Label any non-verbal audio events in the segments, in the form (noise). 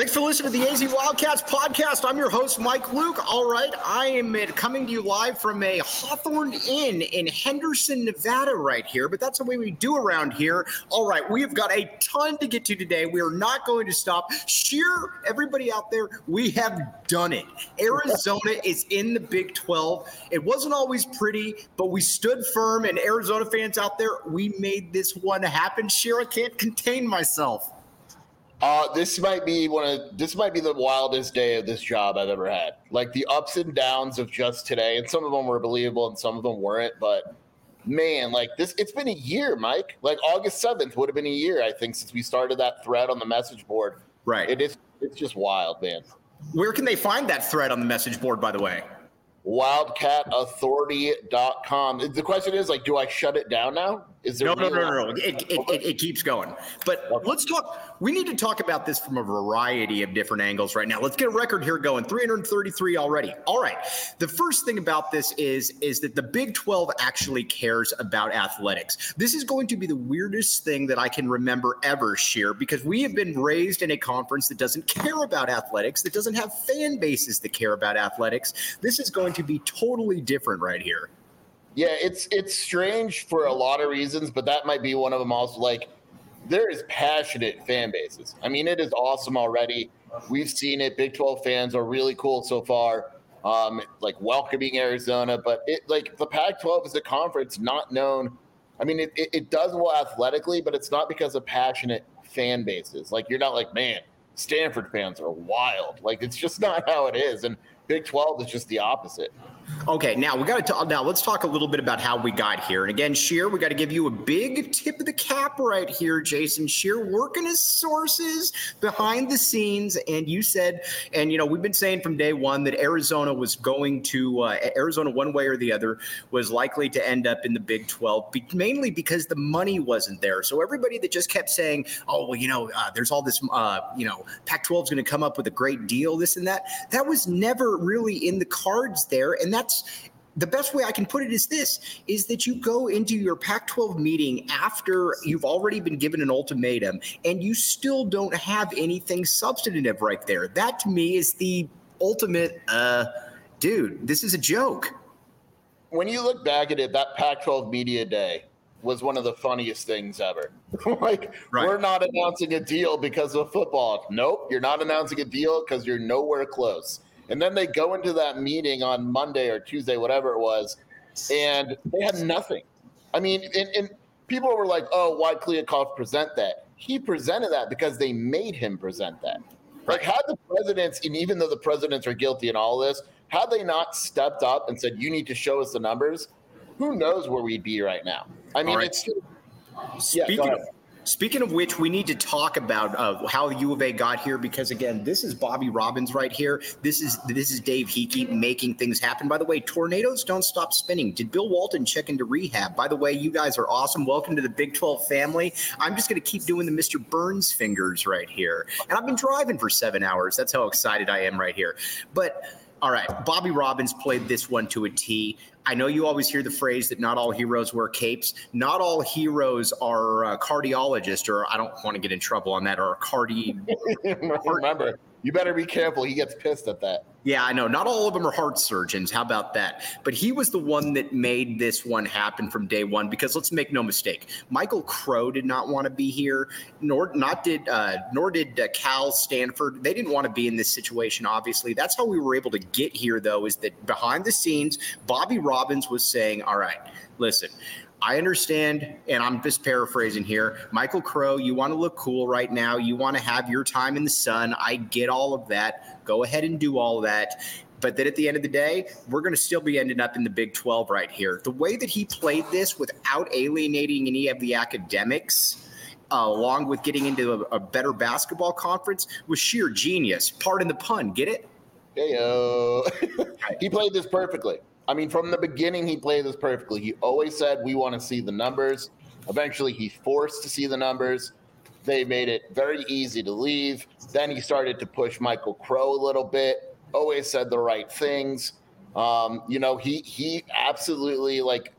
Thanks for listening to the AZ Wildcats podcast. I'm your host, Mike Luke. All right, I am coming to you live from a Hawthorne Inn in Henderson, Nevada, right here. But that's the way we do around here. All right, we have got a ton to get to today. We are not going to stop. Scheer, everybody out there, we have done it. Arizona (laughs) is in the Big 12. It wasn't always pretty, but we stood firm. And Arizona fans out there, we made this one happen. Scheer, I can't contain myself. Uh, this might be one of this might be the wildest day of this job I've ever had. Like the ups and downs of just today, and some of them were believable and some of them weren't. But man, like this, it's been a year, Mike. Like August seventh would have been a year, I think, since we started that thread on the message board. Right. It is. It's just wild, man. Where can they find that thread on the message board, by the way? wildcatauthority.com. The question is like, do I shut it down now? Is there no, no, no, no, no. It, it, it, it, keeps going. But okay. let's talk. We need to talk about this from a variety of different angles right now. Let's get a record here going. 333 already. All right. The first thing about this is is that the Big 12 actually cares about athletics. This is going to be the weirdest thing that I can remember ever, Scheer, because we have been raised in a conference that doesn't care about athletics, that doesn't have fan bases that care about athletics. This is going to be totally different right here. Yeah, it's it's strange for a lot of reasons, but that might be one of them. Also, like there is passionate fan bases. I mean, it is awesome already. We've seen it. Big Twelve fans are really cool so far. Um, like welcoming Arizona, but it like the Pac-12 is a conference not known. I mean, it, it, it does well athletically, but it's not because of passionate fan bases. Like you're not like, man, Stanford fans are wild. Like it's just not how it is. And Big 12 is just the opposite. Okay, now we got to talk. Now let's talk a little bit about how we got here. And again, Scheer, we got to give you a big tip of the cap right here, Jason Scheer, working his sources behind the scenes. And you said, and you know, we've been saying from day one that Arizona was going to uh, Arizona one way or the other was likely to end up in the Big 12, be- mainly because the money wasn't there. So everybody that just kept saying, "Oh, well, you know, uh, there's all this, uh, you know, Pac-12 is going to come up with a great deal, this and that," that was never really in the cards there, and that that's the best way I can put it is this is that you go into your Pac 12 meeting after you've already been given an ultimatum and you still don't have anything substantive right there. That to me is the ultimate, uh, dude, this is a joke. When you look back at it, that Pac 12 media day was one of the funniest things ever. (laughs) like, right. we're not announcing a deal because of football. Nope, you're not announcing a deal because you're nowhere close. And then they go into that meeting on Monday or Tuesday, whatever it was, and they had nothing. I mean, and, and people were like, oh, why Kliavkoff present that? He presented that because they made him present that. Like, had the presidents, and even though the presidents are guilty in all this, had they not stepped up and said, you need to show us the numbers, who knows where we'd be right now? I mean, right. it's. Speaking yeah, of Speaking of which, we need to talk about uh, how U of A got here because again, this is Bobby Robbins right here. This is this is Dave Heeke making things happen. By the way, tornadoes don't stop spinning. Did Bill Walton check into rehab? By the way, you guys are awesome. Welcome to the Big 12 family. I'm just going to keep doing the Mr. Burns fingers right here, and I've been driving for seven hours. That's how excited I am right here. But all right, Bobby Robbins played this one to a T. I know you always hear the phrase that not all heroes wear capes. Not all heroes are uh, cardiologists, or I don't want to get in trouble on that, or cardi. (laughs) Remember, you better be careful. He gets pissed at that. Yeah, I know. Not all of them are heart surgeons. How about that? But he was the one that made this one happen from day one. Because let's make no mistake, Michael Crow did not want to be here, nor not did uh, nor did uh, Cal Stanford. They didn't want to be in this situation. Obviously, that's how we were able to get here. Though, is that behind the scenes, Bobby Robbins was saying, "All right, listen." I understand, and I'm just paraphrasing here. Michael Crow, you want to look cool right now. You want to have your time in the sun. I get all of that. Go ahead and do all of that. But then at the end of the day, we're going to still be ending up in the Big 12 right here. The way that he played this without alienating any of the academics, uh, along with getting into a, a, better basketball conference, was sheer genius. Pardon the pun. Get it? Heyo. (laughs) he played this perfectly. I mean, from the beginning, he played this perfectly. He always said, We want to see the numbers. Eventually, he forced to see the numbers. They made it very easy to leave. Then he started to push Michael Crow a little bit. Always said the right things. Um, you know, he he absolutely like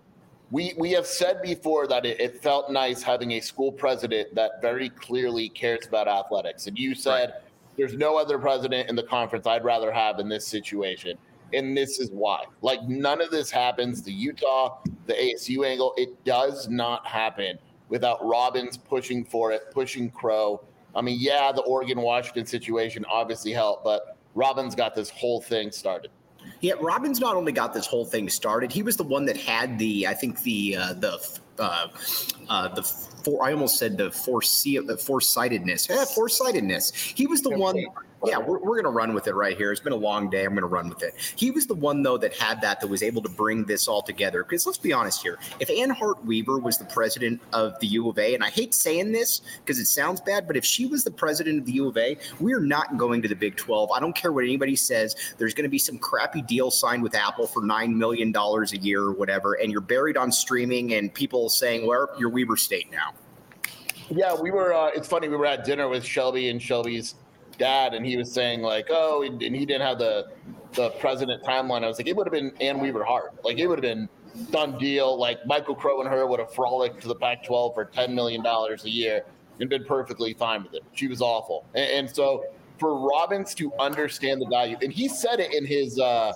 we we have said before that it, it, felt nice having a school president that very clearly cares about athletics. And you said right. there's no other president in the conference I'd rather have in this situation. And this is why. Like, none of this happens. The Utah, the ASU angle, it does not happen without Robbins pushing for it, pushing Crow. I mean, yeah, the Oregon Washington situation obviously helped, but Robbins got this whole thing started. Yeah, Robbins not only got this whole thing started, he was the one that had the, I think the uh, the uh, uh, the four. I almost said the foresee the foresightedness. Yeah, foresightedness. He was the one yeah, we're, we're going to run with it right here. It's been a long day. I'm going to run with it. He was the one, though, that had that, that was able to bring this all together. Because let's be honest here. If Ann Hart Weaver was the president of the U of A, and I hate saying this because it sounds bad, but if she was the president of the U of A, we're not going to the Big 12. I don't care what anybody says. There's going to be some crappy deal signed with Apple for $9 million a year or whatever, and you're buried on streaming and people saying, well, you're Weaver State now. Yeah, we were. Uh, it's funny. We were at dinner with Shelby and Shelby's dad, and he was saying like, oh, and he didn't have the the president timeline. I was like, it would have been Ann Weaver Hart. Like it would have been done deal. Like Michael Crow and her would have frolicked to the Pac-12 for ten million dollars a year and been perfectly fine with it. She was awful, and, and, so for Robbins to understand the value, and he said it in his. Uh,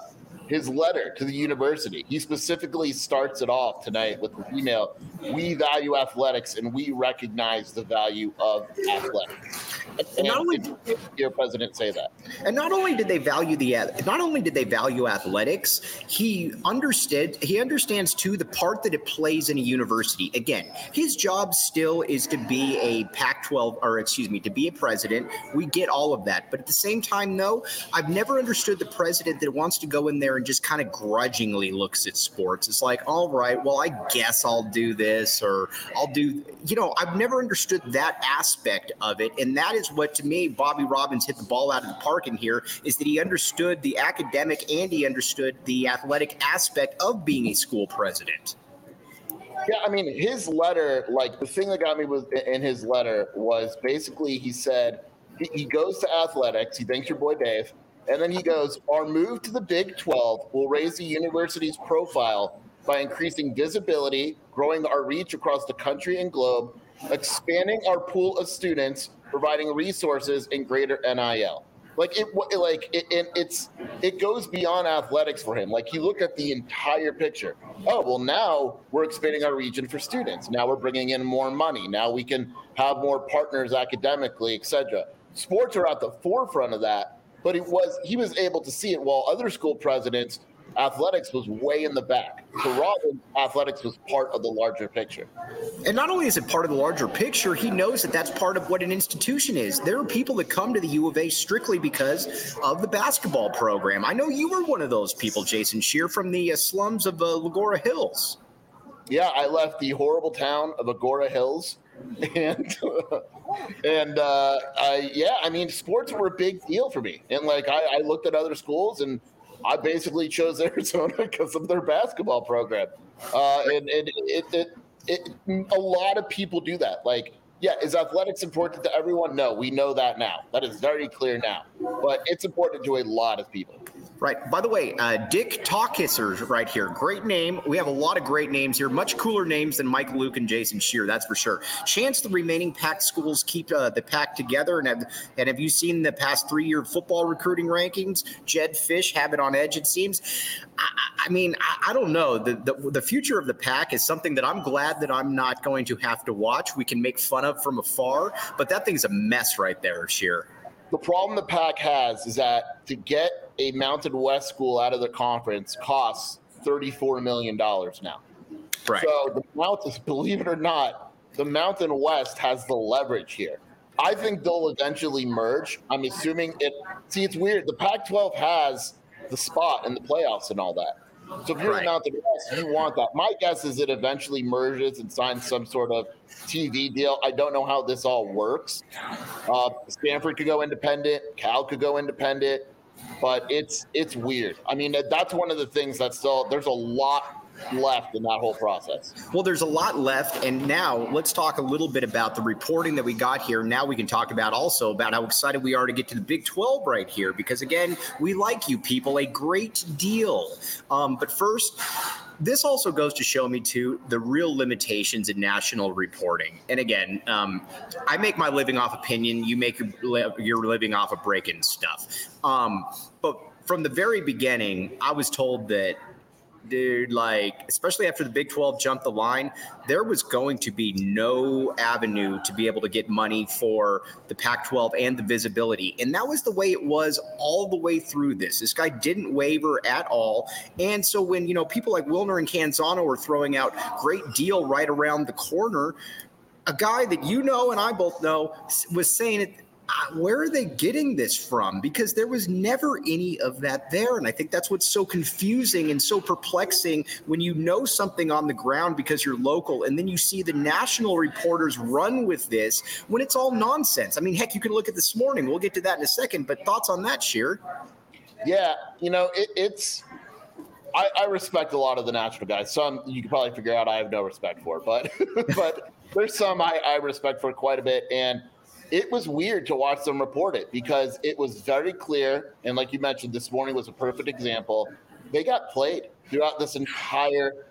his letter to the university. He specifically starts it off tonight with the email We value athletics and we recognize the value of athletics. And, and not only did your president say that. And not only did they value the not only did they value athletics, he understood he understands too the part that it plays in a university. Again, his job still is to be a Pac-12 or excuse me, to be a president. We get all of that. But at the same time though, I've never understood the president that wants to go in there and just kind of grudgingly looks at sports. It's like, all right, well, I guess I'll do this or I'll do, you know, I've never understood that aspect of it. And that is what, to me, Bobby Robbins hit the ball out of the park in here is that he understood the academic and he understood the athletic aspect of being a school president. Yeah, I mean, his letter, like the thing that got me was in his letter was basically he said he goes to athletics. He thanks your boy Dave and then he goes, Our move to the Big 12 will raise the university's profile by increasing visibility, growing our reach across the country and globe, expanding our pool of students, providing resources, and greater NIL. Like it, like it, it, it's it goes beyond athletics for him. Like you look at the entire picture. Oh well, now we're expanding our region for students. Now we're bringing in more money. Now we can have more partners academically, etc. Sports are at the forefront of that, but he was he was able to see it while other school presidents athletics was way in the back. For Robin, athletics was part of the larger picture. And not only is it part of the larger picture, he knows that that's part of what an institution is. There are people that come to the U of A strictly because of the basketball program. I know you were one of those people, Jason Scheer, from the uh, slums of uh, Lagora Hills. Yeah, I left the horrible town of Agoura Hills and (laughs) and uh, I, yeah, I mean, sports were a big deal for me, and like I, I looked at other schools, and I basically chose (laughs) Arizona because of their basketball program, uh, and, and it, it, it, a lot of people do that. Like, yeah, is athletics important to everyone? No, we know that now. That is very clear now, but it's important to a lot of people. Right. By the way, uh, Dick Talkisser right here. Great name. We have a lot of great names here. Much cooler names than Mike Luke and Jason Scheer. That's for sure. Chance the remaining pack schools keep uh, the pack together. And have, and have you seen the past three year football recruiting rankings? Jedd Fisch have it on edge, it seems. I, I mean, I, I, don't know. The, the, the future of the pack is something that I'm glad that I'm not going to have to watch. We can make fun of from afar, but that thing's a mess right there, Scheer. The problem the Pac has is that to get a Mountain West school out of the conference costs $34 million now. Right. So the Mountain, (laughs) believe it or not, the Mountain West has the leverage here. I think they'll eventually merge. I'm assuming it. See, it's weird. The Pac 12 has the spot in the playoffs and all that. So if you're right. the Mountain West, you want that. My guess is it eventually merges and signs some sort of TV deal. I don't know how this all works. Uh, Stanford could go independent. Cal could go independent but it's it's weird. I mean, that's one of the things that's still there's a lot left in that whole process. Well, there's a lot left. And now let's talk a little bit about the reporting that we got here. Now we can talk about also about how excited we are to get to the Big 12 right here, because again, we like you people a great deal. Um, but first, this also goes to show me too the real limitations in national reporting. And again, um, I make my living off opinion. You make your living off of breaking stuff. Um, but from the very beginning, I was told that dude, like, especially after the Big 12 jumped the line, there was going to be no avenue to be able to get money for the Pac 12 and the visibility. And that was the way it was all the way through this. This guy didn't waver at all. And so when, you know, people like Wilner and Canzano were throwing out great deal right around the corner, a guy that you know and I both know was saying it where are they getting this from? Because there was never any of that there. And I think that's what's so confusing and so perplexing when you know something on the ground because you're local and then you see the national reporters run with this when it's all nonsense. I mean, heck, you can look at this morning. We'll get to that in a second. But thoughts on that, Scheer? Yeah, you know, it, it's. I, I, respect a lot of the national guys. Some you can probably figure out I have no respect for, but (laughs) but there's some I, I respect for quite a bit. And it was weird to watch them report it because it was very clear. And like you mentioned, this morning was a perfect example. They got played throughout this entire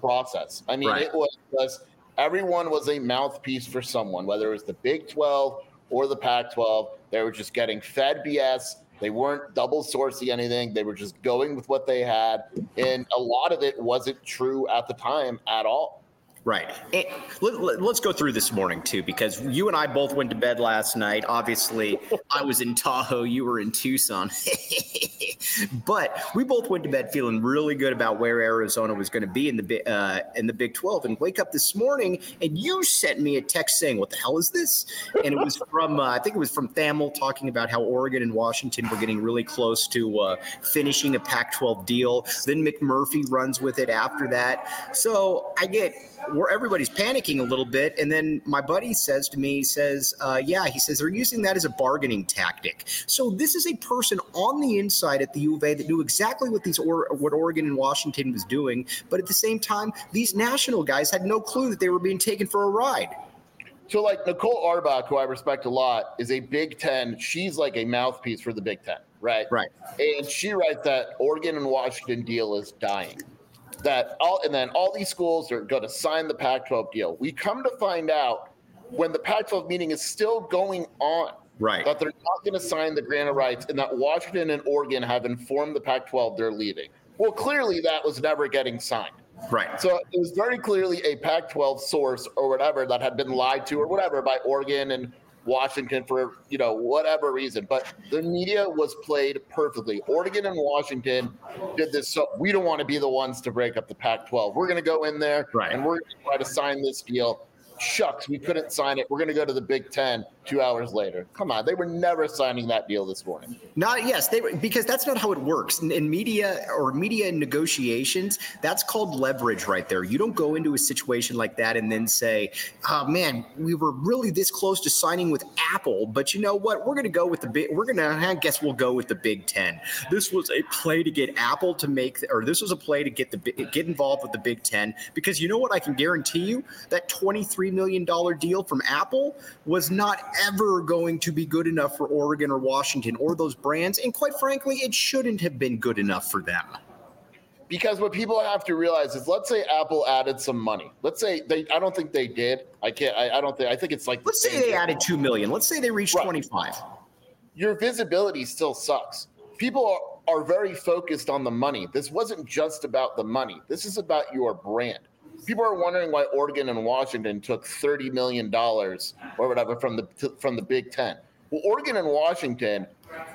process. I mean, right. it was just everyone was a mouthpiece for someone, whether it was the Big 12 or the Pac 12. They were just getting fed BS. They weren't double sourcing anything. They were just going with what they had. And a lot of it wasn't true at the time at all. Right. And let, us go through this morning too, because you and I both went to bed last night. Obviously, (laughs) I was in Tahoe, you were in Tucson, (laughs) but we both went to bed feeling really good about where Arizona was going to be in the uh, in the Big Twelve. And wake up this morning, and you sent me a text saying, "What the hell is this?" And it was (laughs) from uh, I think it was from Thamel talking about how Oregon and Washington were getting really close to uh, finishing a Pac-12 deal. Then McMurphy runs with it after that. So I get where everybody's panicking a little bit. And then my buddy says to me, he says, uh, yeah, he says they're using that as a bargaining tactic. So this is a person on the inside at the U of A that knew exactly what these or what Oregon and Washington was doing. But at the same time, these national guys had no clue that they were being taken for a ride. So, like Nicole Auerbach, who I respect a lot, is a Big Ten. She's like a mouthpiece for the Big Ten, right? Right. And she writes that Oregon and Washington deal is dying that all and then all these schools are going to sign the Pac-12 deal. We come to find out when the Pac-12 meeting is still going on, right? That they're not going to sign the grant of rights, and that Washington and Oregon have informed the Pac-12 they're leaving. Well, clearly that was never getting signed. Right. So it was very clearly a Pac 12 source or whatever that had been lied to or whatever by Oregon and Washington for you know whatever reason, but the media was played perfectly. Oregon and Washington did this, so we don't want to be the ones to break up the Pac-12. We're going to go in there right. and we're going to try to sign this deal shucks, we couldn't sign it. We're going to go to the Big Ten two hours later. Come on, they were never signing that deal this morning. Not yes, they because that's not how it works in, in media or media negotiations. That's called leverage right there. You don't go into a situation like that and then say, "Oh man, we were really this close to signing with Apple, but you know what? We're going to go with the big. We're going to. I guess we'll go with the Big Ten. This was a play to get Apple to make, or this was a play to get the get involved with the Big Ten because you know what? I can guarantee you that twenty three million deal from Apple was not ever going to be good enough for Oregon or Washington or those brands. And quite frankly, it shouldn't have been good enough for them. Because what people have to realize is, let's say Apple added some money. Let's say they, I don't think they did. I can't, I, I don't think, I think it's like, let's say they added 2 million. Let's say they reached right. 25. Your visibility still sucks. People are, are very focused on the money. This wasn't just about the money. This is about your brand people are wondering why Oregon and Washington took thirty million dollars or whatever from the from the Big Ten. Well, Oregon and Washington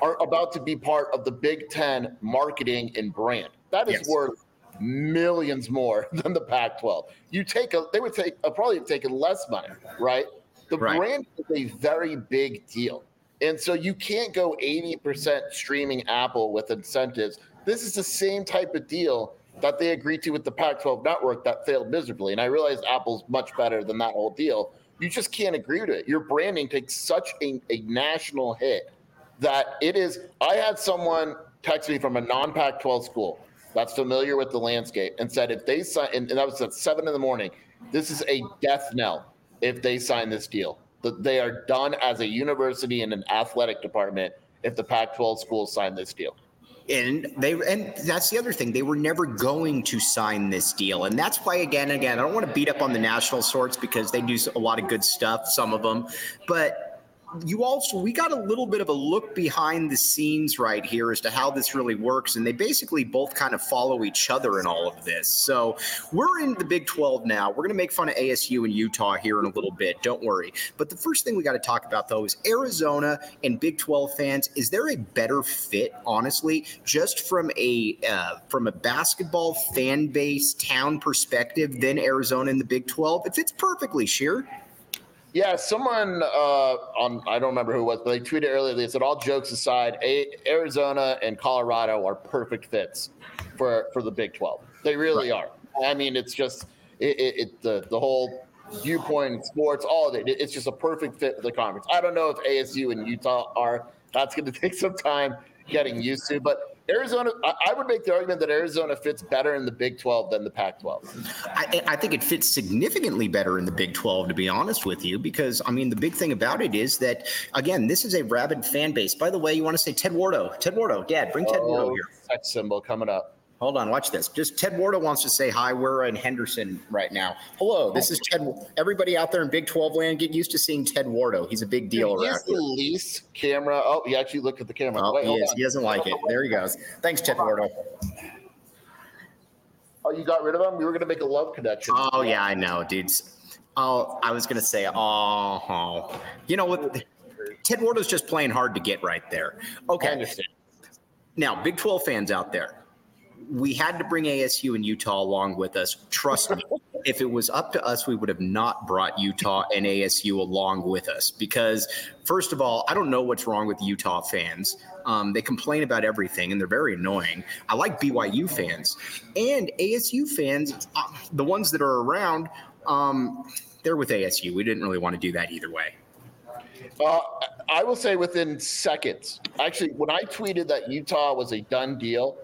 are about to be part of the Big Ten marketing and brand. That is yes. worth millions more (laughs) than the Pac-12. You take a, they would take uh, probably have taken less money, right? The right. brand is a very big deal, and so you can't go eighty percent streaming Apple with incentives. This is the same type of deal that they agreed to with the Pac 12 network that failed miserably. And I realize Apple's much better than that whole deal. You just can't agree to it. Your branding takes such a, a national hit that it is. I had someone text me from a non Pac 12 school that's familiar with the landscape and said if they sign, and that was at seven in the morning, this is a death knell if they sign this deal. That they are done as a university and an athletic department if the Pac 12 schools sign this deal. And they and that's the other thing. They were never going to sign this deal. And that's why again and again i don't want to beat up on the national sorts because they do a lot of good stuff some of them but you also we got a little bit of a look behind the scenes right here as to how this really works and they basically both kind of follow each other in all of this. So we're in the big 12 now. We're going to make fun of asu and utah here in a little bit don't worry. But the first thing we got to talk about though is arizona and big 12 fans is there a better fit honestly just from a uh, from a basketball fan base town perspective than arizona in the big 12 it fits perfectly Scheer yeah, someone uh, on I don't remember who it was, but they tweeted earlier. They said, "All jokes aside, a- Arizona and Colorado are perfect fits for for the Big 12. They really right. are. I mean, it's just it, it, it, the the whole viewpoint, sports, all of it. It's just a perfect fit for the conference. I don't know if ASU and Utah are. That's going (laughs) to take some time getting used to, but Arizona, I would make the argument that Arizona fits better in the Big 12 than the Pac 12. I, I, think it fits significantly better in the Big 12, to be honest with you, because, I mean, the big thing about it is that, again, this is a rabid fan base. By the way, you want to say Ted Wardo. Ted Wardo, Dad, bring Ted Wardo oh, here. Sex symbol coming up. Hold on, watch this. Just Ted Wardo wants to say hi. We're in Henderson right now. Hello, this is Ted. Everybody out there in Big 12 land, get used to seeing Ted Wardo. He's a big deal He's the least camera. Oh, he actually looked at the camera. Oh, Wait, he, is. he doesn't like it. There he goes. Thanks, Ted Wardo. Oh, you got rid of him? We were going to make a love connection. Oh, yeah, I know, dudes. Oh, I was going to say, oh, oh, you know what? Ted Wardo's just playing hard to get right there. Okay. Now, Big 12 fans out there, we had to bring ASU and Utah along with us. Trust me, (laughs) if it was up to us, we would have not brought Utah and ASU along with us because, first of all, I don't know what's wrong with Utah fans. Um, they complain about everything and they're very annoying. I like BYU fans and ASU fans, uh, the ones that are around, um, they're with ASU. We didn't really want to do that either way. Uh, I will say within seconds. Actually, when I tweeted that Utah was a done deal,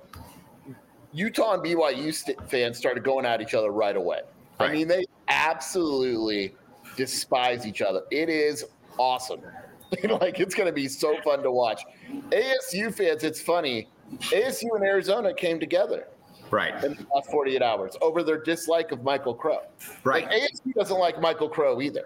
Utah and BYU st- fans started going at each other right away. Right. I mean, they absolutely despise each other. It is awesome. (laughs) like it's going to be so fun to watch. ASU fans, it's funny. ASU and Arizona came together. Right. In the last 48 hours over their dislike of Michael Crow. Right. Like, ASU doesn't like Michael Crow either.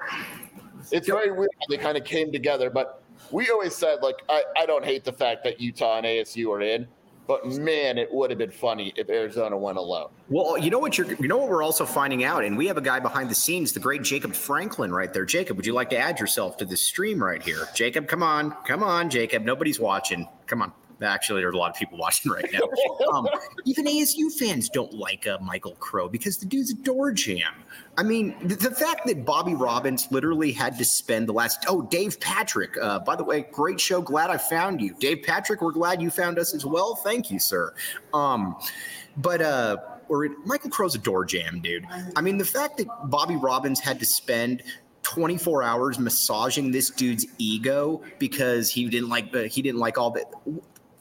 It's very weird how they kind of came together, but we always said, like, I, I don't hate the fact that Utah and ASU are in. But man, it would have been funny if Arizona went alone. Well, you know what you're you know what we're also finding out, and we have a guy behind the scenes, the great Jacob Franklin, right there. Jacob, would you like to add yourself to the stream right here? Jacob, come on, come on, Jacob. Nobody's watching. Come on. Actually, there's a lot of people watching right now. (laughs) Um, even ASU fans don't like uh, Michael Crow because the dude's a door jam. I mean, the, the, fact that Bobby Robbins literally had to spend the last. Oh, Dave Patrick. Uh, by the way, great show. Glad I found you, Dave Patrick. We're glad you found us as well. Thank you, sir. Um, but uh, or Michael Crow's a door jam, dude. I mean, the fact that Bobby Robbins had to spend 24 hours massaging this dude's ego because he didn't like uh, he didn't like all that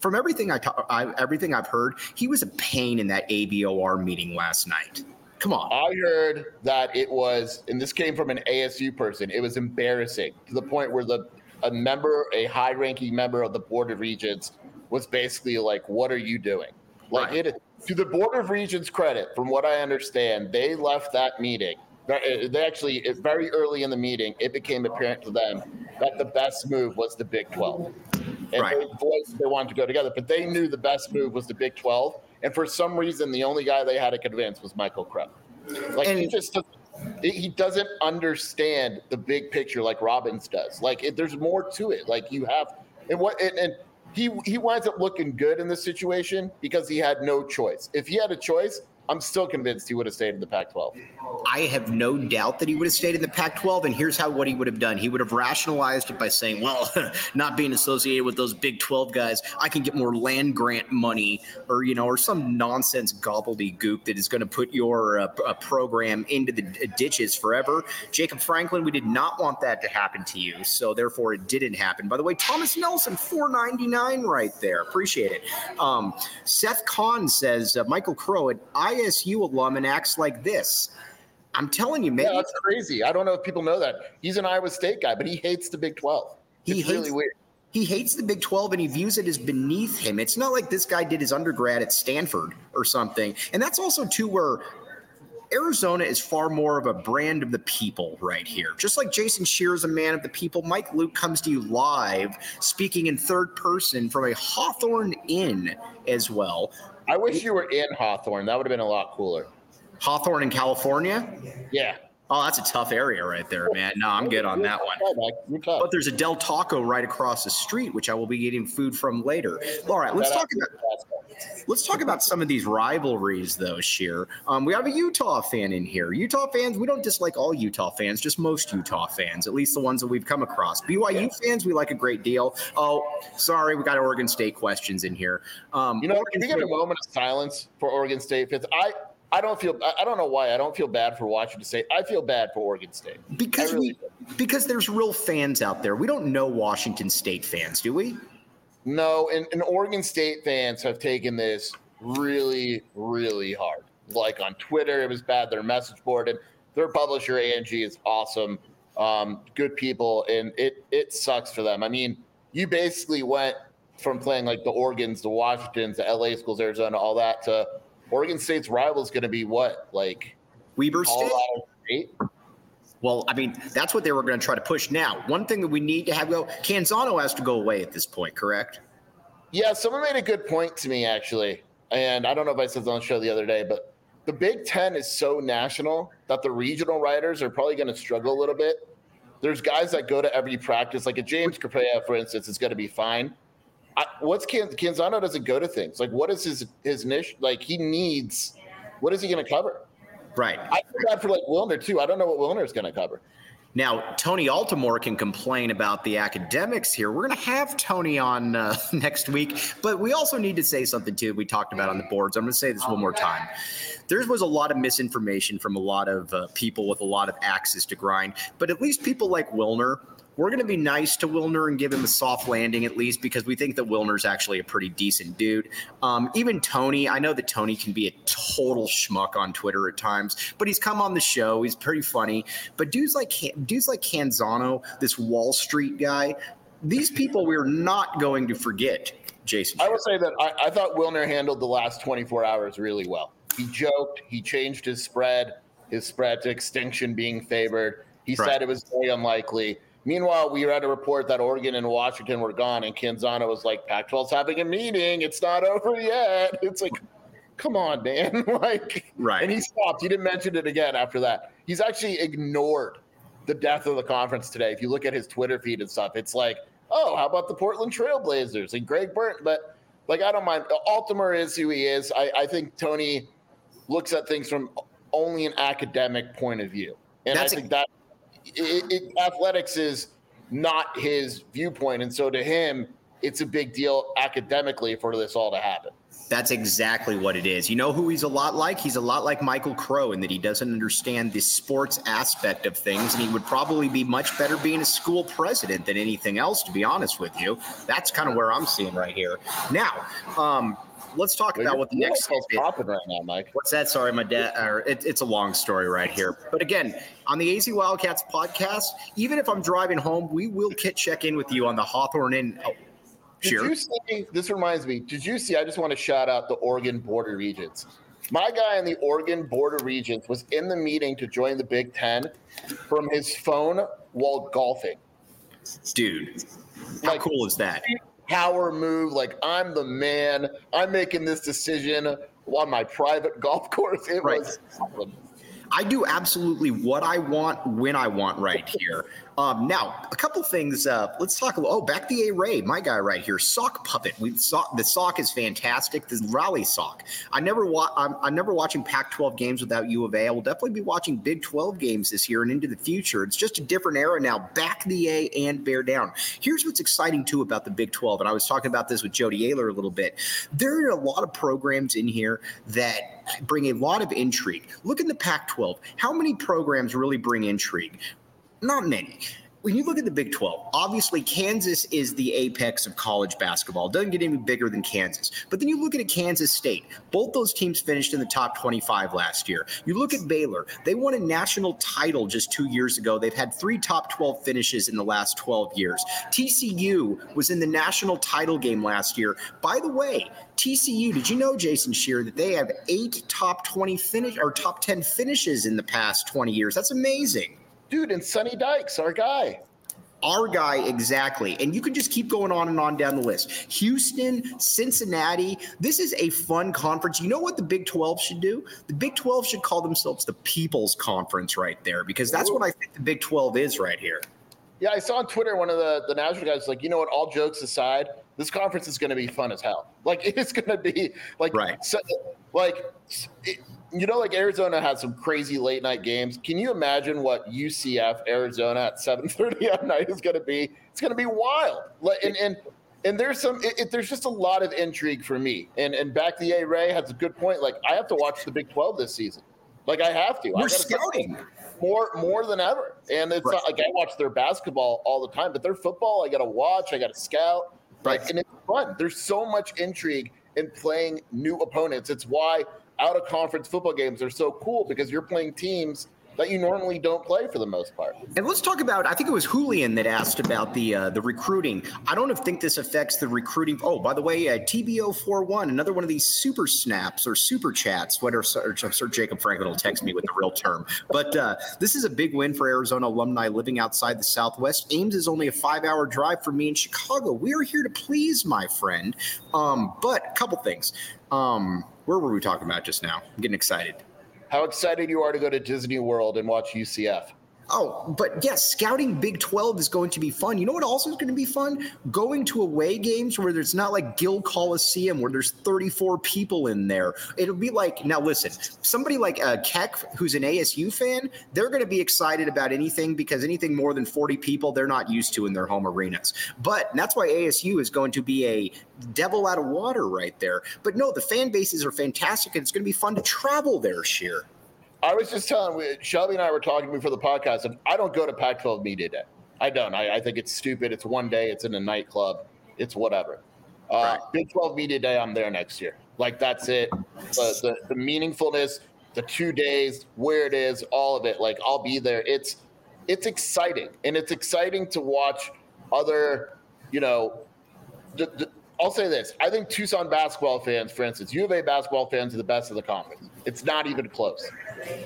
from everything I, I everything I've heard, he was a pain in that ABOR meeting last night. Come on. I heard that it was, and this came from an ASU person. It was embarrassing to the point where the a member, a high-ranking member of the Board of Regents, was basically like, "What are you doing?" Like right. it. To the Board of Regents' credit, from what I understand, they left that meeting. Uh, they actually, uh, very early in the meeting, it became apparent to them that the best move was the Big 12 and right. they wanted to go together. But they knew the best move was the Big 12, and for some reason, the only guy they had to convince was Michael Crow. Like and, he just he doesn't understand the big picture like Robbins does. Like it, there's more to it. Like you have and what and, and he he winds up looking good in this situation because he had no choice. If he had a choice, I'm still convinced he would have stayed in the Pac 12. I have no doubt that he would have stayed in the Pac 12. And here's how what he would have done he would have rationalized it by saying, well, (laughs) not being associated with those Big 12 guys, I can get more land grant money or, you know, or some nonsense gobbledygook that is going to put your uh, program into the ditches forever. Jacob Franklin, we did not want that to happen to you. So therefore, it didn't happen. By the way, Thomas Nelson, 499 right there. Appreciate it. Um, Seth Kahn says, uh, Michael Crow, an ISU alum and acts like this. I'm telling you, man. Yeah, that's crazy. I don't know if people know that. He's an Iowa State guy, but he hates the Big 12. It's he hates, really weird. He hates the Big 12 and he views it as beneath him. It's not like this guy did his undergrad at Stanford or something. And that's also, too, where Arizona is far more of a brand of the people right here. Just like Jason Scheer is a man of the people, Mike Luke comes to you live, speaking in third person from a Hawthorne Inn as well. I wish you were in Hawthorne. That would have been a lot cooler. Hawthorne in California? Yeah. Oh, that's a tough area right there, man. No, I'm good on that one. But there's a Del Taco right across the street, which I will be getting food from later. All right, let's talk about let's talk about some of these rivalries, though. Scheer, um, we have a Utah fan in here. Utah fans, we don't dislike all Utah fans, just most Utah fans, at least the ones that we've come across. BYU fans, we like a great deal. Oh, sorry, we got Oregon State questions in here. Um, you know, Oregon can we get a moment of silence for Oregon State fans? I I don't feel. I don't know why. I don't feel bad for Washington State. I feel bad for Oregon State because really we, because there's real fans out there. We don't know Washington State fans, do we? No, and, and Oregon State fans have taken this really, really hard. Like on Twitter, it was bad. Their message board and their publisher Angie is awesome. Um, good people, and it it sucks for them. I mean, you basically went from playing like the Oregons, the Washingtons, the LA schools, Arizona, all that to Oregon State's rival is going to be what? Like Weber State? State? Well, I mean, that's what they were going to try to push. Now, one thing that we need to have go Canzano has to go away at this point, correct? Yeah, someone made a good point to me actually. And I don't know if I said on the show the other day, but the Big Ten is so national that the regional writers are probably going to struggle a little bit. There's guys that go to every practice, like a James Crepea, for instance, is going to be fine. I, what's Can, Canzano doesn't go to things like what is his his niche? Like he needs what is he going to cover? Right. I feel bad for like Wilner too. I don't know what Wilner is going to cover. Now, Tony Altimore can complain about the academics here. We're going to have Tony on uh, (laughs) next week, but we also need to say something too. We talked about on the boards. I'm going to say this one more time. There was a lot of misinformation from a lot of uh, people with a lot of axes to grind, but at least people like Wilner we're going to be nice to Wilner and give him a soft landing at least because we think that Wilner's actually a pretty decent dude. Um, even Tony, I know that Tony can be a total schmuck on Twitter at times, but he's come on the show. He's pretty funny. But dudes like dudes like Canzano, this Wall Street guy, these people we're not going to forget. Jason, I will say that I, I thought Wilner handled the last 24 hours really well. He joked. He changed his spread. His spread to extinction being favored. He right. said it was very unlikely. Meanwhile, we read a report that Oregon and Washington were gone, and Canzano was like, Pac 12's having a meeting. It's not over yet. (laughs) It's like, come on, man. (laughs) like, right. And he stopped. He didn't mention it again after that. He's actually ignored the death of the conference today. If you look at his Twitter feed and stuff, it's like, oh, how about the Portland Trailblazers and Greg Byrne? But like, I don't mind. Altimore is who he is. I, I think Tony looks at things from only an academic point of view. And That's I think a- that it, it, athletics is not his viewpoint, and so to him, it's a big deal academically for this all to happen. That's exactly what it is. You know who he's a lot like? He's a lot like Michael Crow in that he doesn't understand the sports aspect of things, and he would probably be much better being a school president than anything else, to be honest with you. That's kind of where I'm seeing right here. Now, um, let's talk well, about what the next is popping right now, Mike. What's that? Sorry, my dad. Or it, it's a long story right here. But again, on the AZ Wildcats podcast, even if I'm driving home, we will kit check in with you on the Hawthorne Inn. Oh, did you see? This reminds me. Did you see? I just want to shout out the Oregon Border Regents. My guy in the Oregon Border Regents was in the meeting to join the Big Ten from his phone while golfing. Dude, how like, cool is that? Power move. Like I'm the man. I'm making this decision on my private (laughs) golf course. It right. was. I do absolutely what I want when I want right here. Um, now, a couple things. Uh, let's talk about. Oh, back the A Ray, my guy right here, sock puppet. We saw the sock is fantastic. The rally sock. I never wa- I'm, I'm never watching Pac-12 games without U of A. I will definitely be watching Big 12 games this year and into the future. It's just a different era now. Back the A and bear down. Here's what's exciting too about the Big 12, and I was talking about this with Jody Ayler a little bit. There are a lot of programs in here that bring a lot of intrigue. Look in the Pac 12. How many programs really bring intrigue? Not many. when you look at the Big 12, obviously Kansas is the apex of college basketball. Doesn't get any bigger than Kansas. But then you look at Kansas State. Both those teams finished in the top 25 last year. You look at Baylor. They won a national title just two years ago. They've had three top 12 finishes in the last 12 years. TCU was in the national title game last year. By the way, TCU, did you know, Jason Scheer, that they have eight top 20 finish or top 10 finishes in the past 20 years? That's amazing. Dude, and Sonny Dykes, our guy. Our guy, exactly. And you can just keep going on and on down the list. Houston, Cincinnati. This is a fun conference. You know what the Big 12 should do? The Big 12 should call themselves the People's Conference right there because that's what I think the Big 12 is right here. Yeah, I saw on Twitter one of the, the national guys like, you know what, all jokes aside, this conference is going to be fun as hell. Like (laughs) it's going to be like, right. So, like, it, you know, like Arizona has some crazy late night games. Can you imagine what UCF Arizona at 7:30 (laughs) at night is going to be? It's going to be wild. And and and there's some it, it, there's just a lot of intrigue for me. And and back the A Ray has a good point. Like I have to watch the Big 12 this season. Like I have to. You're scouting more more than ever. And it's right. not like I watch their basketball all the time, but their football I got to watch. I got to scout. Right. Like, and it's fun. There's so much intrigue in playing new opponents. It's why out of conference football games are so cool because you're playing teams that you normally don't play for the most part. And let's talk about. I think it was Julian that asked about the uh, the recruiting. I don't think this affects the recruiting. Oh, by the way, uh, TBO 41, another one of these super snaps or super chats. Whatever, Sir, Sir Jacob Franklin will text me with the real term. But uh, this is a big win for Arizona alumni living outside the Southwest. Ames is only a five hour drive for me in Chicago. We are here to please, my friend. Um, but a couple things. Um, where were we talking about just now? I'm getting excited how excited you are to go to Disney World and watch UCF. Oh, but yes, scouting Big 12 is going to be fun. You know what also is going to be fun? Going to away games where there's not like Gill Coliseum where there's 34 people in there. It'll be like, now listen, somebody like uh, Keck, who's an ASU fan, they're going to be excited about anything because anything more than 40 people, they're not used to in their home arenas. But that's why ASU is going to be a devil out of water right there. But no, the fan bases are fantastic and it's going to be fun to travel there, Scheer. I was just telling Shelby and I were talking before the podcast, and I don't go to Pac-12 Media Day. I don't. I, I think it's stupid. It's one day. It's in a nightclub. It's whatever. Uh, right. Big 12 Media Day. I'm there next year. Like that's it. The, the, the meaningfulness, the two days, where it is, all of it. Like I'll be there. It's it's exciting, and it's exciting to watch other. You know, the, I'll say this. I think Tucson basketball fans, for instance, U of A basketball fans are the best of the conference. It's not even close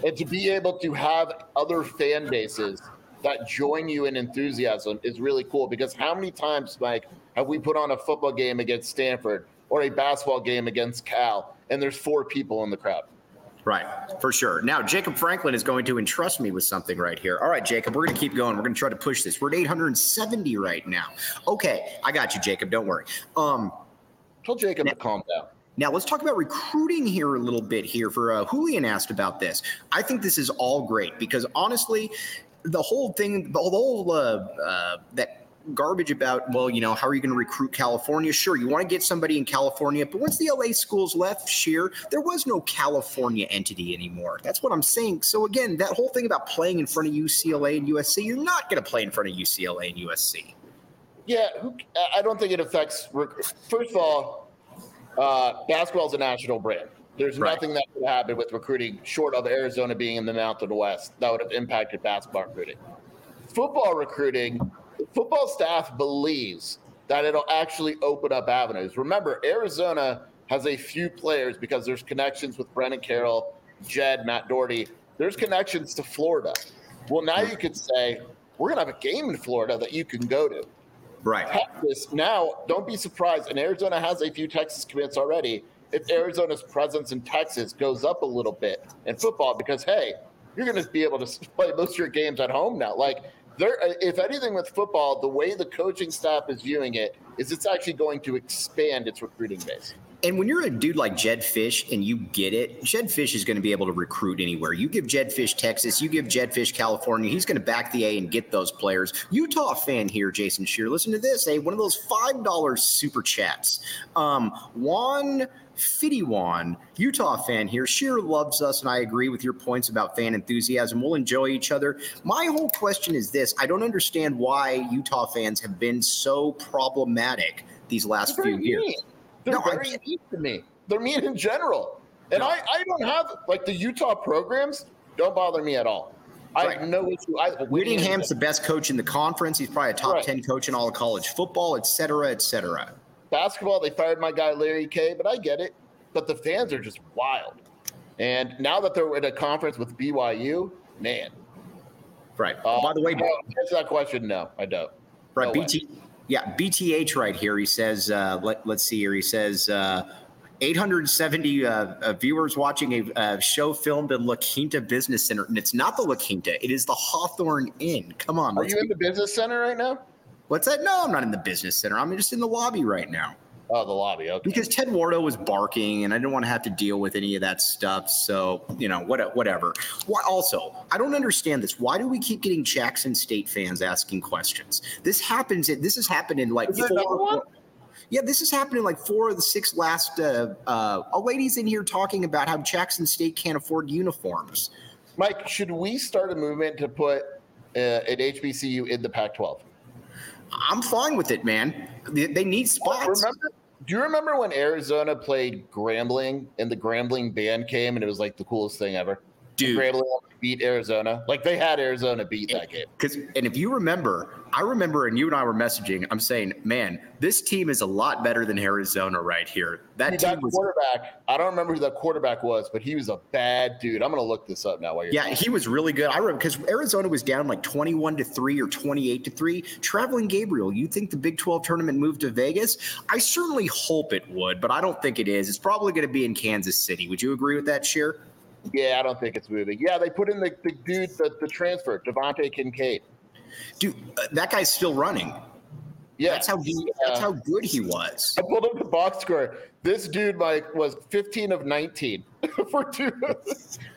and to be able to have other fan bases that join you in enthusiasm is really cool because how many times mike have we put on a football game against stanford or a basketball game against cal and there's four people in the crowd Right, for sure. Now, Jacob Franklin is going to entrust me with something right here. All right, Jacob, we're going to keep going. We're going to try to push this. We're at 870 right now. Okay, I got you, Jacob. Don't worry. Um, Tell Jacob now, to calm down. Now let's talk about recruiting here a little bit here. For uh, Julian asked about this. I think this is all great because honestly, the whole thing, the whole uh, uh, that garbage about well, you know, how are you going to recruit California? Sure, you want to get somebody in California, but once the LA schools left, Scheer, there was no California entity anymore. That's what I'm saying. So again, that whole thing about playing in front of UCLA and USC, you're not going to play in front of UCLA and USC. Yeah, I don't think it affects. First of all, uh, basketball is a national brand. There's right. nothing that could happen with recruiting short of Arizona being in the Mountain West that would have impacted basketball recruiting. Football recruiting, football staff believes that it'll actually open up avenues. Remember, Arizona has a few players because there's connections with Brennan Carroll, Jed, Matt Doherty. There's connections to Florida. Well, now you could say, we're going to have a game in Florida that you can go to. Right. Texas now, don't be surprised, and Arizona has a few Texas commits already. If Arizona's presence in Texas goes up a little bit in football, because hey, you're going to be able to (laughs) play most of your games at home now. Like there, if anything with football, the way the coaching staff is viewing it is it's actually going to expand its recruiting base. And when you're a dude like Jedd Fisch and you get it, Jedd Fisch is going to be able to recruit anywhere. You give Jedd Fisch Texas, you give Jedd Fisch California, he's going to back the A and get those players. Utah fan here, Jason Scheer. Listen to this, hey, one of those $5 super chats. Um, Juan Fidiwan, Utah fan here. Scheer loves us, and I agree with your points about fan enthusiasm. We'll enjoy each other. My whole question is this I don't understand why Utah fans have been so problematic these last few years. They're no, very I, mean to me. They're mean in general. And no. I, I don't have like the Utah programs don't bother me at all. Right. I have no issue. I, Whittingham's the best coach in the conference. He's probably a top right. 10 coach in all of college football, et cetera, et cetera. Basketball, they fired my guy Larry K, but I get it. But the fans are just wild. And now that they're in a conference with BYU, man. Right. Uh, By the way, answer that question. No, I don't. Right. No BT, way. Yeah, BTH right here. He says, uh, let, us see here. He says, uh, 870 uh, uh, viewers watching a uh, show filmed in La Quinta Business Center. And it's not the La Quinta, it is the Hawthorne Inn. Come on. Are you be- in the business center right now? What's that? No, I'm not in the business center. I'm just in the lobby right now. Oh, the lobby. Okay. Because Ted Wardo was barking, and I didn't want to have to deal with any of that stuff. So you know, what, whatever. Why, also, I don't understand this. Why do we keep getting Jackson State fans asking questions? This happens. This has happened in like four. Yeah, this is happening like four of the six last uh, uh, ladies in here talking about how Jackson State can't afford uniforms. Mike, should we start a movement to put uh, an HBCU in the Pac-12? I'm fine with it, man. They, they need spots. Remember, do you remember when Arizona played Grambling and the Grambling band came and it was like the coolest thing ever? Dude, beat Arizona. Like they had Arizona beat that game. Because and if you remember, I remember, and you and I were messaging. I'm saying, man, this team is a lot better than Arizona right here. That dude, team that was, quarterback. I don't remember who that quarterback was, but he was a bad dude. I'm gonna look this up now. While you're yeah, talking. he was really good. I remember because Arizona was down like 21 to three or 28 to three. Traveling Gabriel, you think the Big 12 tournament moved to Vegas? I certainly hope it would, but I don't think it is. It's probably going to be in Kansas City. Would you agree with that, Scheer? Yeah, I don't think it's moving. Yeah, they put in the, the dude, the, the transfer, Devonte Kincaid. Dude, uh, that guy's still running. Yeah, that's how he, that's how good he was. I pulled up the box score. This dude, Mike, was 15 of 19 (laughs) for two.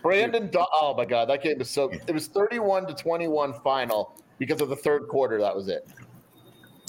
Brandon, Do- oh my god, that game was so. It was 31 to 21 final because of the third quarter. That was it.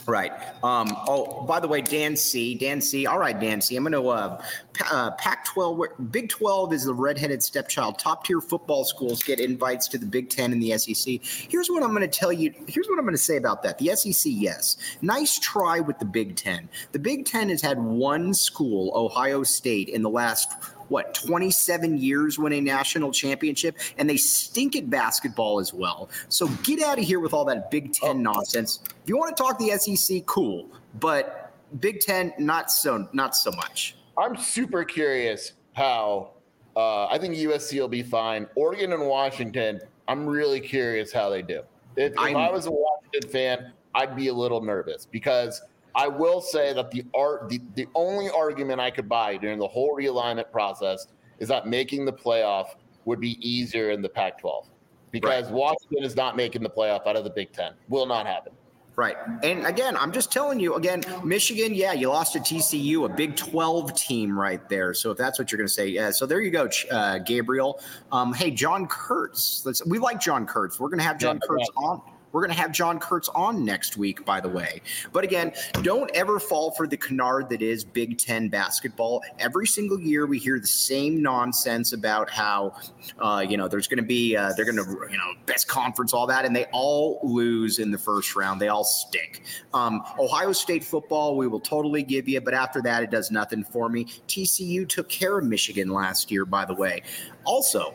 Right. Um, oh, by the way, Dan C. Dan C. All right, Dan C. I'm going to uh, uh, Pac 12, Big 12 is the redheaded stepchild. Top tier football schools get invites to the Big 10 and the SEC. Here's what I'm going to tell you. Here's what I'm going to say about that. The SEC, yes. Nice try with the Big 10. The Big 10 has had one school, Ohio State, in the last what 27 years win a national championship? And they stink at basketball as well. So get out of here with all that big 10 oh. nonsense. If you want to talk the sec cool but big 10 not so not so much. I'm super curious how uh, i think usc will be fine. Oregon and washington i'm really curious how they do. If, if i was a washington fan i'd be a little nervous because I will say that the art the, the only argument I could buy during the whole realignment process is that making the playoff would be easier in the Pac-12 because right. Washington is not making the playoff out of the Big Ten. Will not happen. Right. And again, I'm just telling you, again, Michigan, yeah, you lost to TCU, a Big 12 team right there. So if that's what you're going to say, yeah. So there you go, uh, Gabriel. Um, hey, John Kurtz. Let's, we like John Kurtz. We're going to have John yeah, Kurtz on. We're going to have John Kurtz on next week, by the way. But again, don't ever fall for the canard that is Big Ten basketball. Every single year, we hear the same nonsense about how, uh, you know, there's going to be, uh, they're going to, you know, best conference, all that, and they all lose in the first round. They all stink. Um, Ohio State football, we will totally give you, but after that, it does nothing for me. TCU took care of Michigan last year, by the way. Also,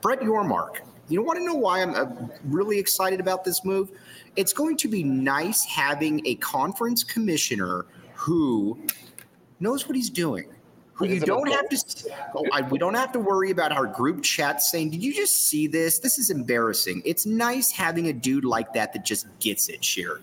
Brett Yormark you don't want to know why I'm really excited about this move? It's going to be nice having a conference commissioner who knows what he's doing. Who you don't have to. Oh, I, we don't have to worry about our group chat saying, "Did you just see this? This is embarrassing." It's nice having a dude like that that just gets it. Scheer.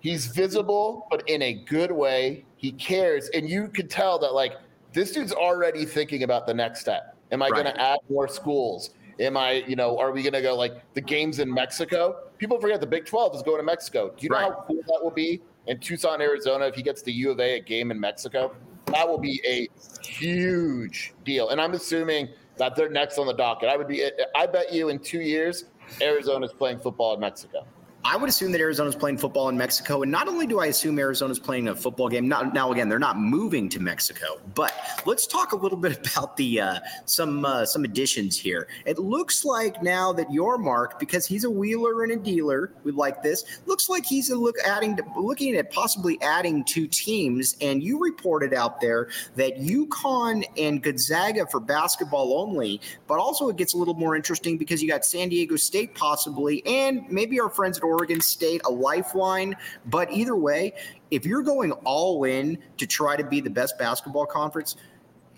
He's visible, but in a good way. He cares, and you could tell that like this dude's already thinking about the next step. Am I right. going to add more schools? Am I, you know, are we going to go like the games in Mexico? People forget the Big 12 is going to Mexico. Do you know right. how cool that will be in Tucson, Arizona if he gets the U of A a game in Mexico? that will be a huge deal. And I'm assuming that they're next on the docket. I would be. I bet you in two years, Arizona's playing football in Mexico. I would assume that Arizona's playing football in Mexico. And not only do I assume Arizona's playing a football game, not, now again, they're not moving to Mexico, but let's talk a little bit (laughs) about the uh, some uh, some additions here. It looks like now that Yormark, because he's a wheeler and a dealer, we like this, looks like he's look adding to, looking at possibly adding two teams. And you reported out there that UConn and Gonzaga for basketball only, but also it gets a little more interesting because you got San Diego State possibly, and maybe our friends at Oregon State, a lifeline. But either way, if you're going all in to try to be the best basketball conference,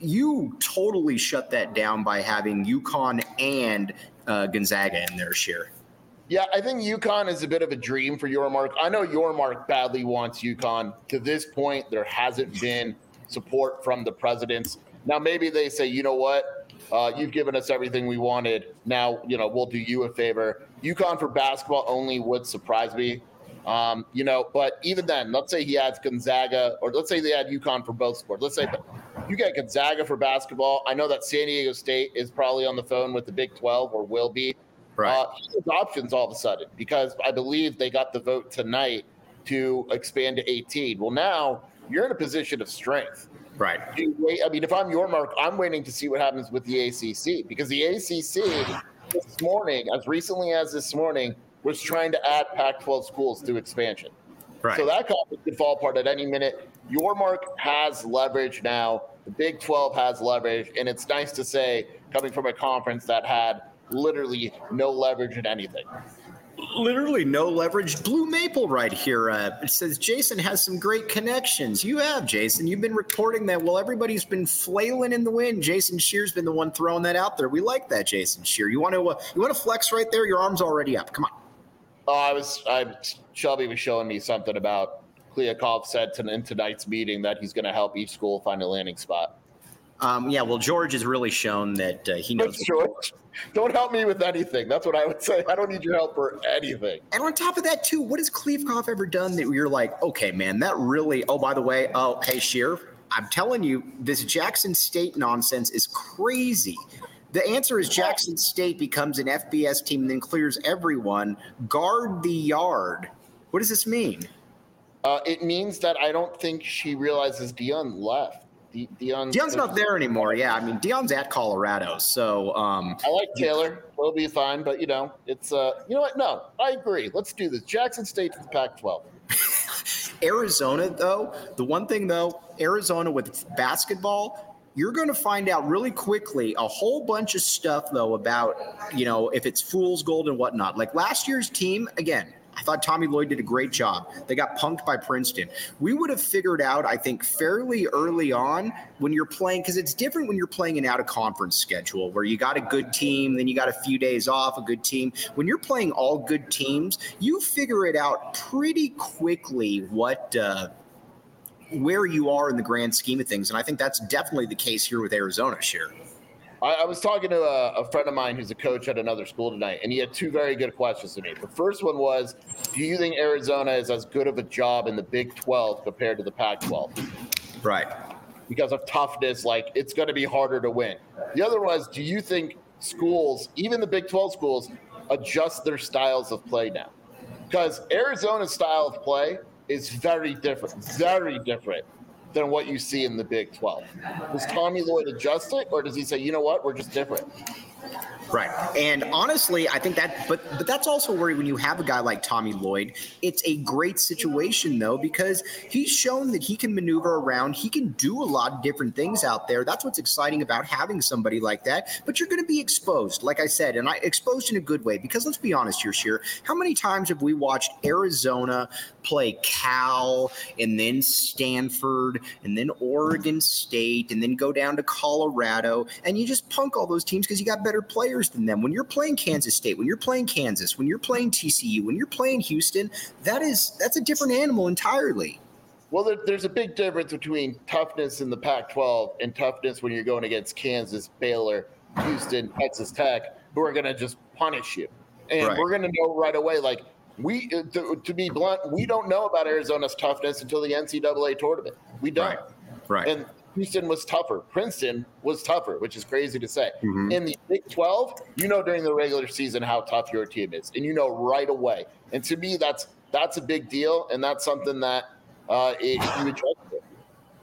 you totally shut that down by having UConn and uh, Gonzaga in their share. Yeah, I think UConn is a bit of a dream for Yormark. I know Yormark badly wants UConn. To this point, there hasn't been support from the presidents. Now, maybe they say, you know what? Uh, you've given us everything we wanted. Now, you know, we'll do you a favor. UConn for basketball only would surprise me. Um, you know, but even then, let's say he adds Gonzaga, or let's say they add UConn for both sports. Let's say you get Gonzaga for basketball. I know that San Diego State is probably on the phone with the Big 12 or will be. Right. Uh, he has options all of a sudden because I believe they got the vote tonight to expand to 18. Well, now you're in a position of strength. Right. Wait, I mean, if I'm Yormark, I'm waiting to see what happens with the ACC because the ACC this morning, as recently as this morning, was trying to add Pac-12 schools to expansion. Right. So that conference could fall apart at any minute. Yormark has leverage now. The Big 12 has leverage, and it's nice to say coming from a conference that had literally no leverage in anything literally no leverage. Blue Maple right here. Uh, it says Jason has some great connections. You have, Jason. You've been reporting that. Well, everybody's been flailing in the wind. Jason Scheer's been the one throwing that out there. We like that, Jason Scheer. You want to uh, you want to flex right there? Your arm's already up. Come on. Oh, I was. I Shelby was showing me something about Kliavkoff said to, in tonight's meeting that he's going to help each school find a landing spot. Um, yeah, well, George has really shown that uh, he knows. George. Don't help me with anything. That's what I would say. I don't need your help for anything. And on top of that, too, what has Kliavkoff ever done that you're like, okay, man, that really? Oh, by the way, oh, hey, Scheer, I'm telling you, this Jackson State nonsense is crazy. The answer is Jackson State becomes an FBS team and then clears everyone. Guard the yard. What does this mean? Uh, it means that I don't think she realizes Deion left. De- Deion's, Deion's not there anymore. Yeah, I mean Deion's at Colorado, so um, I like Taylor. We'll be fine, but you know, it's uh, you know what? No, I agree. Let's do this. Jackson State to the Pac-12. (laughs) Arizona, though, the one thing though, Arizona with basketball, you're going to find out really quickly a whole bunch of stuff though about you know if it's fool's gold and whatnot. Like last year's team, again, I thought Tommy Lloyd did a great job. They got punked by Princeton. We would have figured out, I think, fairly early on when you're playing, because it's different when you're playing an out of conference schedule where you got a good team, then you got a few days off, a good team. When you're playing all good teams, you figure it out pretty quickly what. Uh, where you are in the grand scheme of things. And I think that's definitely the case here with Arizona, Scheer. I, I was talking to a, a, friend of mine who's a coach at another school tonight, and he had two very good questions to me. The first one was, "Do you think Arizona is as good of a job in the Big 12 compared to the Pac-12?" Right. Because of toughness, like it's going to be harder to win. The other was, "Do you think schools, even the Big 12 schools, adjust their styles of play now?" Because Arizona's style of play is very different, very different than what you see in the Big 12. Does Tommy Lloyd adjust it, or does he say, you know what, we're just different? Right. And honestly, I think that but but that's also where when you have a guy like Tommy Lloyd, it's a great situation though because he's shown that he can maneuver around, he can do a lot of different things out there. That's what's exciting about having somebody like that. But you're going to be exposed, like I said, and I exposed in a good way because let's be honest here, Scheer. How many times have we watched Arizona play Cal and then Stanford and then Oregon State and then go down to Colorado and you just punk all those teams because you got better players players than them. When you're playing Kansas State, when you're playing Kansas, when you're playing TCU, when you're playing Houston, that is that's a different animal entirely. Well, there, there's a big difference between toughness in the Pac-12 and toughness when you're going against Kansas, Baylor, Houston, Texas Tech, who are going to just punish you. And right. we're going to know right away, like we, uh, to, to, be blunt, we don't know about Arizona's toughness until the NCAA tournament. We don't. Right. right. And Houston was tougher. Princeton was tougher, which is crazy to say. Mm-hmm. In the Big 12, you know during the regular season how tough your team is, and you know right away. And to me, that's that's a big deal, and that's something that uh, it, you adjust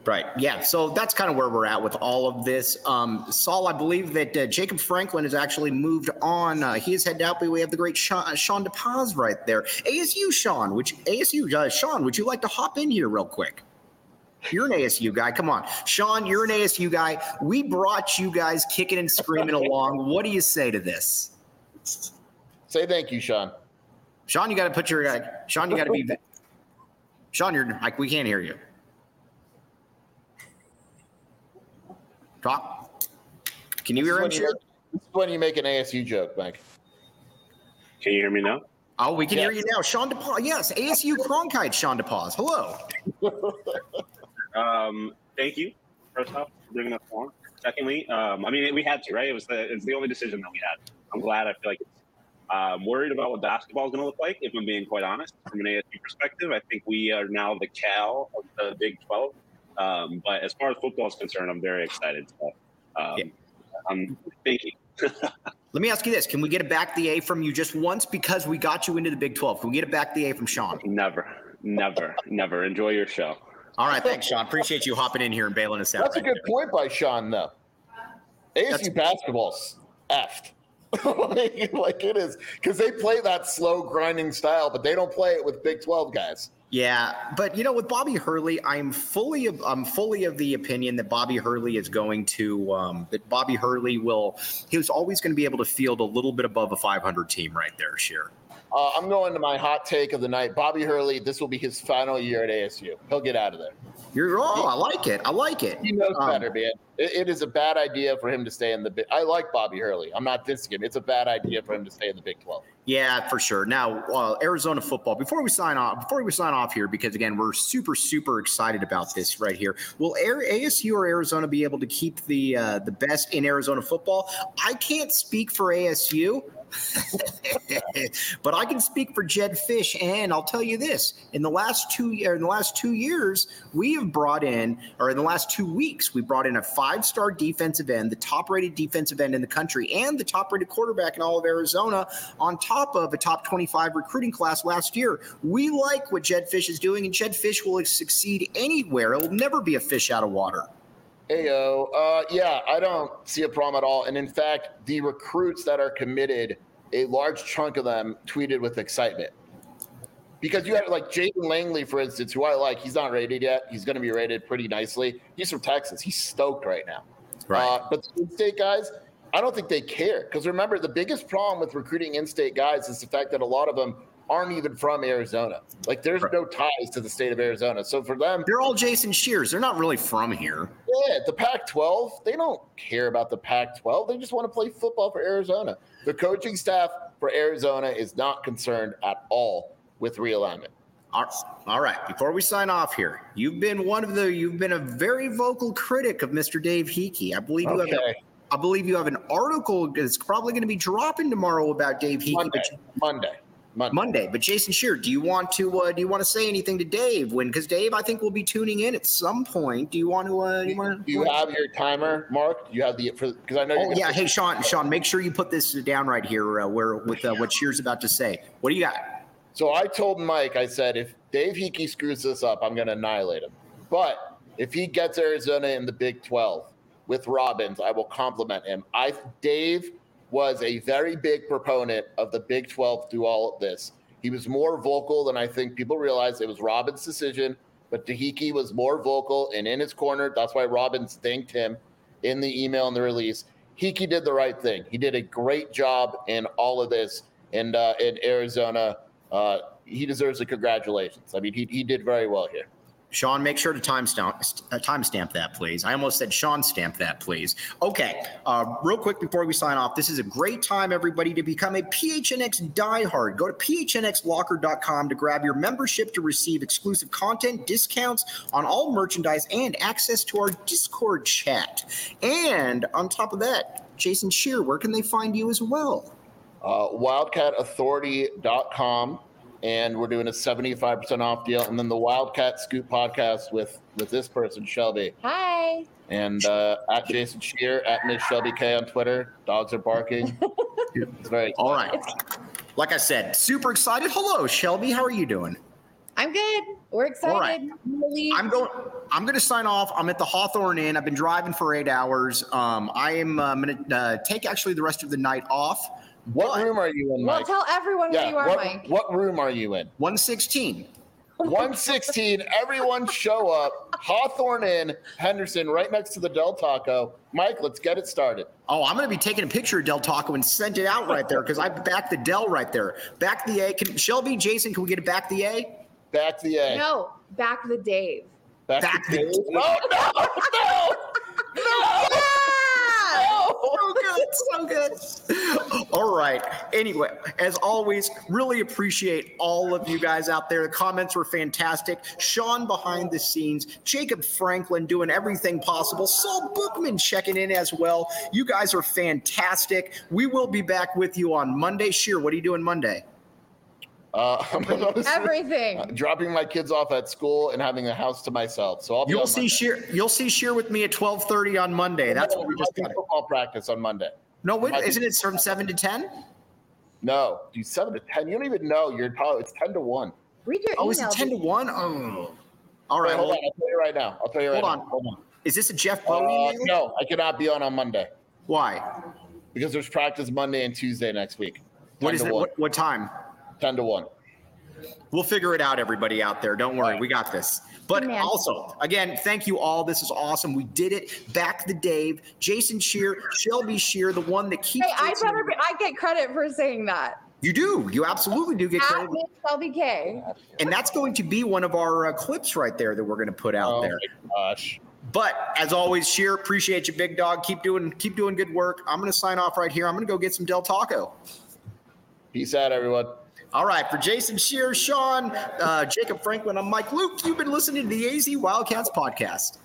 Right. Yeah. So that's kind of where we're at with all of this. Um, Saul, I believe that uh, Jacob Franklin has actually moved on. Uh, he is headed out, but we have the great Sean, Sean DePaz right there. ASU Sean, which ASU uh, Sean, would you like to hop in here real quick? You're an ASU guy. Come on. Sean, you're an ASU guy. We brought you guys kicking and screaming along. What do you say to this? Say thank you, Sean. Sean, you got to put your, uh, Sean, you got to be, Sean, you're like, we can't hear you. Talk. Can you hear him? This is when you make an ASU joke, Mike. Can you hear me now? Oh, we can yes. hear you now. Sean DePaul. Yes, ASU Cronkite, Sean DePause. Hello. (laughs) um, thank you, first off, for bringing us on. Secondly, um, I mean, we had to, right? It was the it's the only decision that we had. I'm glad. I feel like it's um, worried about what basketball is going to look like, if I'm being quite honest. From an ASU perspective, I think we are now the Cal of the Big 12. Um, but as far as football is concerned, I'm very excited. So, um, yeah. I'm thinking. (laughs) Let me ask you this: Can we get a back the A from you just once because we got you into the Big Twelve? Can we get a back the A from Sean? Never, never, never. Enjoy your show. All right, thanks, Sean. Appreciate you hopping in here and bailing us out. That's right a good there. point by Sean, though. ASU That's- basketball's effed. (laughs) like, like it is because they play that slow grinding style, but they don't play it with Big Twelve guys. Yeah, but you know, with Bobby Hurley, I'm fully of, I'm fully of the opinion that Bobby Hurley is going to um, that Bobby Hurley will he was always going to be able to field a little bit above a 500 team right there, Scheer. Uh, I'm going to my hot take of the night. Bobby Hurley, this will be his final year at ASU. He'll get out of there. You're wrong. I like it. I like it. He knows um, better, man. It, it is a bad idea for him to stay in the. Big, I like Bobby Hurley. I'm not dissing him. It's a bad idea for him to stay in the Big 12. Yeah, for sure. Now, uh, Arizona football. Before we sign off, before we sign off here, because again, we're super, super excited about this right here. Will ASU or Arizona be able to keep the uh, the best in Arizona football? I can't speak for ASU. (laughs) but I can speak for Jedd Fisch, and I'll tell you this: in the last two in the last two years, we have brought in, or in the last two weeks, we brought in a five-star defensive end, the top-rated defensive end in the country, and the top-rated quarterback in all of Arizona, on top of a top 25 recruiting class last year. We like what Jedd Fisch is doing, and Jedd Fisch will succeed anywhere. It will never be a fish out of water. Ayo, uh, yeah, I don't see a problem at all. And in fact, the recruits that are committed, a large chunk of them tweeted with excitement. Because you have like Jaden Langley, for instance, who I like. He's not rated yet. He's going to be rated pretty nicely. He's from Texas. He's stoked right now. Right. Uh, but the in-state guys, I don't think they care. Because remember, the biggest problem with recruiting in-state guys is the fact that a lot of them aren't even from Arizona. Like there's right. no ties to the state of Arizona. So for them, they're all Jason Scheers. They're not really from here. Yeah, the Pac-12, they don't care about the Pac-12. They just want to play football for Arizona. The coaching staff for Arizona is not concerned at all with realignment. All right. Before we sign off here, you've been one of the you've been a very vocal critic of Mr. Dave Heeke. I believe you okay. have. A, I believe you have an article that's probably going to be dropping tomorrow about Dave Heeke. Monday. Monday. Monday. Monday. But Jason Scheer, do you want to uh, do you want to say anything to Dave when because Dave I think will be tuning in at some point. Do you want to? Uh, do you, want do you have your timer marked? You have the because I know. Oh yeah. Hey Sean, Sean, make sure you put this down right here uh, where with uh, what Scheer's about to say. What do you got? So I told Mike, I said if Dave Heeke screws this up, I'm going to annihilate him. But if he gets Arizona in the Big 12 with Robbins, I will compliment him. I Dave was a very big proponent of the Big 12 through all of this. He was more vocal than I think people realize. It was Robbins' decision, but Tahiki was more vocal and in his corner. That's why Robbins thanked him in the email and the release. Heeke did the right thing. He did a great job in all of this. And uh, in Arizona, uh, he deserves the congratulations. I mean, he, he did very well here. Sean, make sure to timestamp uh, that, please. I almost said Sean stamp that, please. Okay, uh, real quick before we sign off, this is a great time, everybody, to become a PHNX diehard. Go to phnxlocker.com to grab your membership to receive exclusive content, discounts on all merchandise, and access to our Discord chat. And on top of that, Jason Scheer, where can they find you as well? Uh, wildcatauthority.com and we're doing a 75% off deal. And then the Wildcat Scoop podcast with with this person, Shelby. Hi. And uh, at Jason Scheer at Miss Shelby K on Twitter. Dogs are barking. (laughs) it's very all right. Like I said, super excited. Hello, Shelby. How are you doing? I'm good. We're excited. All right. I'm going. I'm going to sign off. I'm at the Hawthorne Inn. I've been driving for eight hours. Um, I am uh, going to uh, take actually the rest of the night off. What but, room are you in, Mike? Well, tell everyone yeah, where you are, what, Mike. What room are you in? 116. 116. Everyone show up. Hawthorne Inn, Henderson, right next to the Del Taco. Mike, let's get it started. Oh, I'm going to be taking a picture of Del Taco and send it out right there because I back the Del right there. Back the A. Can Shelby, Jason, can we get it back the A? Back the A. No, back the Dave. Back, back the Dave. Oh no, no, no. (laughs) Good, so good. All right. Anyway, as always, really appreciate all of you guys out there. The comments were fantastic. Sean behind the scenes, Jacob Franklin doing everything possible, Saul Bookman checking in as well. You guys are fantastic. We will be back with you on Monday. Scheer, what are you doing Monday? Uh, (laughs) Everything. Uh, dropping my kids off at school and having the house to myself. So I'll you'll see Scheer. You'll see Scheer with me at twelve thirty on Monday. That's what we just got. Football practice on Monday. No, wait, isn't it from seven to ten? No, dude, seven to ten. You don't even know. You're probably it's ten to one. Read your oh, is it ten to one? Oh, all right. Wait, hold on. I'll tell you right now. I'll tell you right hold now. On. Hold on. Is this a Jeff Bowie? Uh, no, I cannot be on on Monday. Why? Because there's practice Monday and Tuesday next week. What is it? What, what time? Ten to one. We'll figure it out, everybody out there. Don't worry, we got this. But Man. also, again, thank you all. This is awesome. We did it. Back the Dave, Jason Scheer, Shelby Scheer, the one that keeps. Hey, I better. Be, I get credit for saying that. You do. You absolutely do get credit. Shelby K. And that's going to be one of our uh, clips right there that we're going to put out there. oh there. gosh. But as always, Scheer, appreciate you, big dog. Keep doing, keep doing good work. I'm going to sign off right here. I'm going to go get some Del Taco. Peace out, everyone. All right, for Jason Scheer, Sean, uh, Jacob Franklin, I'm Mike Luke. You've been listening to the AZ Wildcats podcast.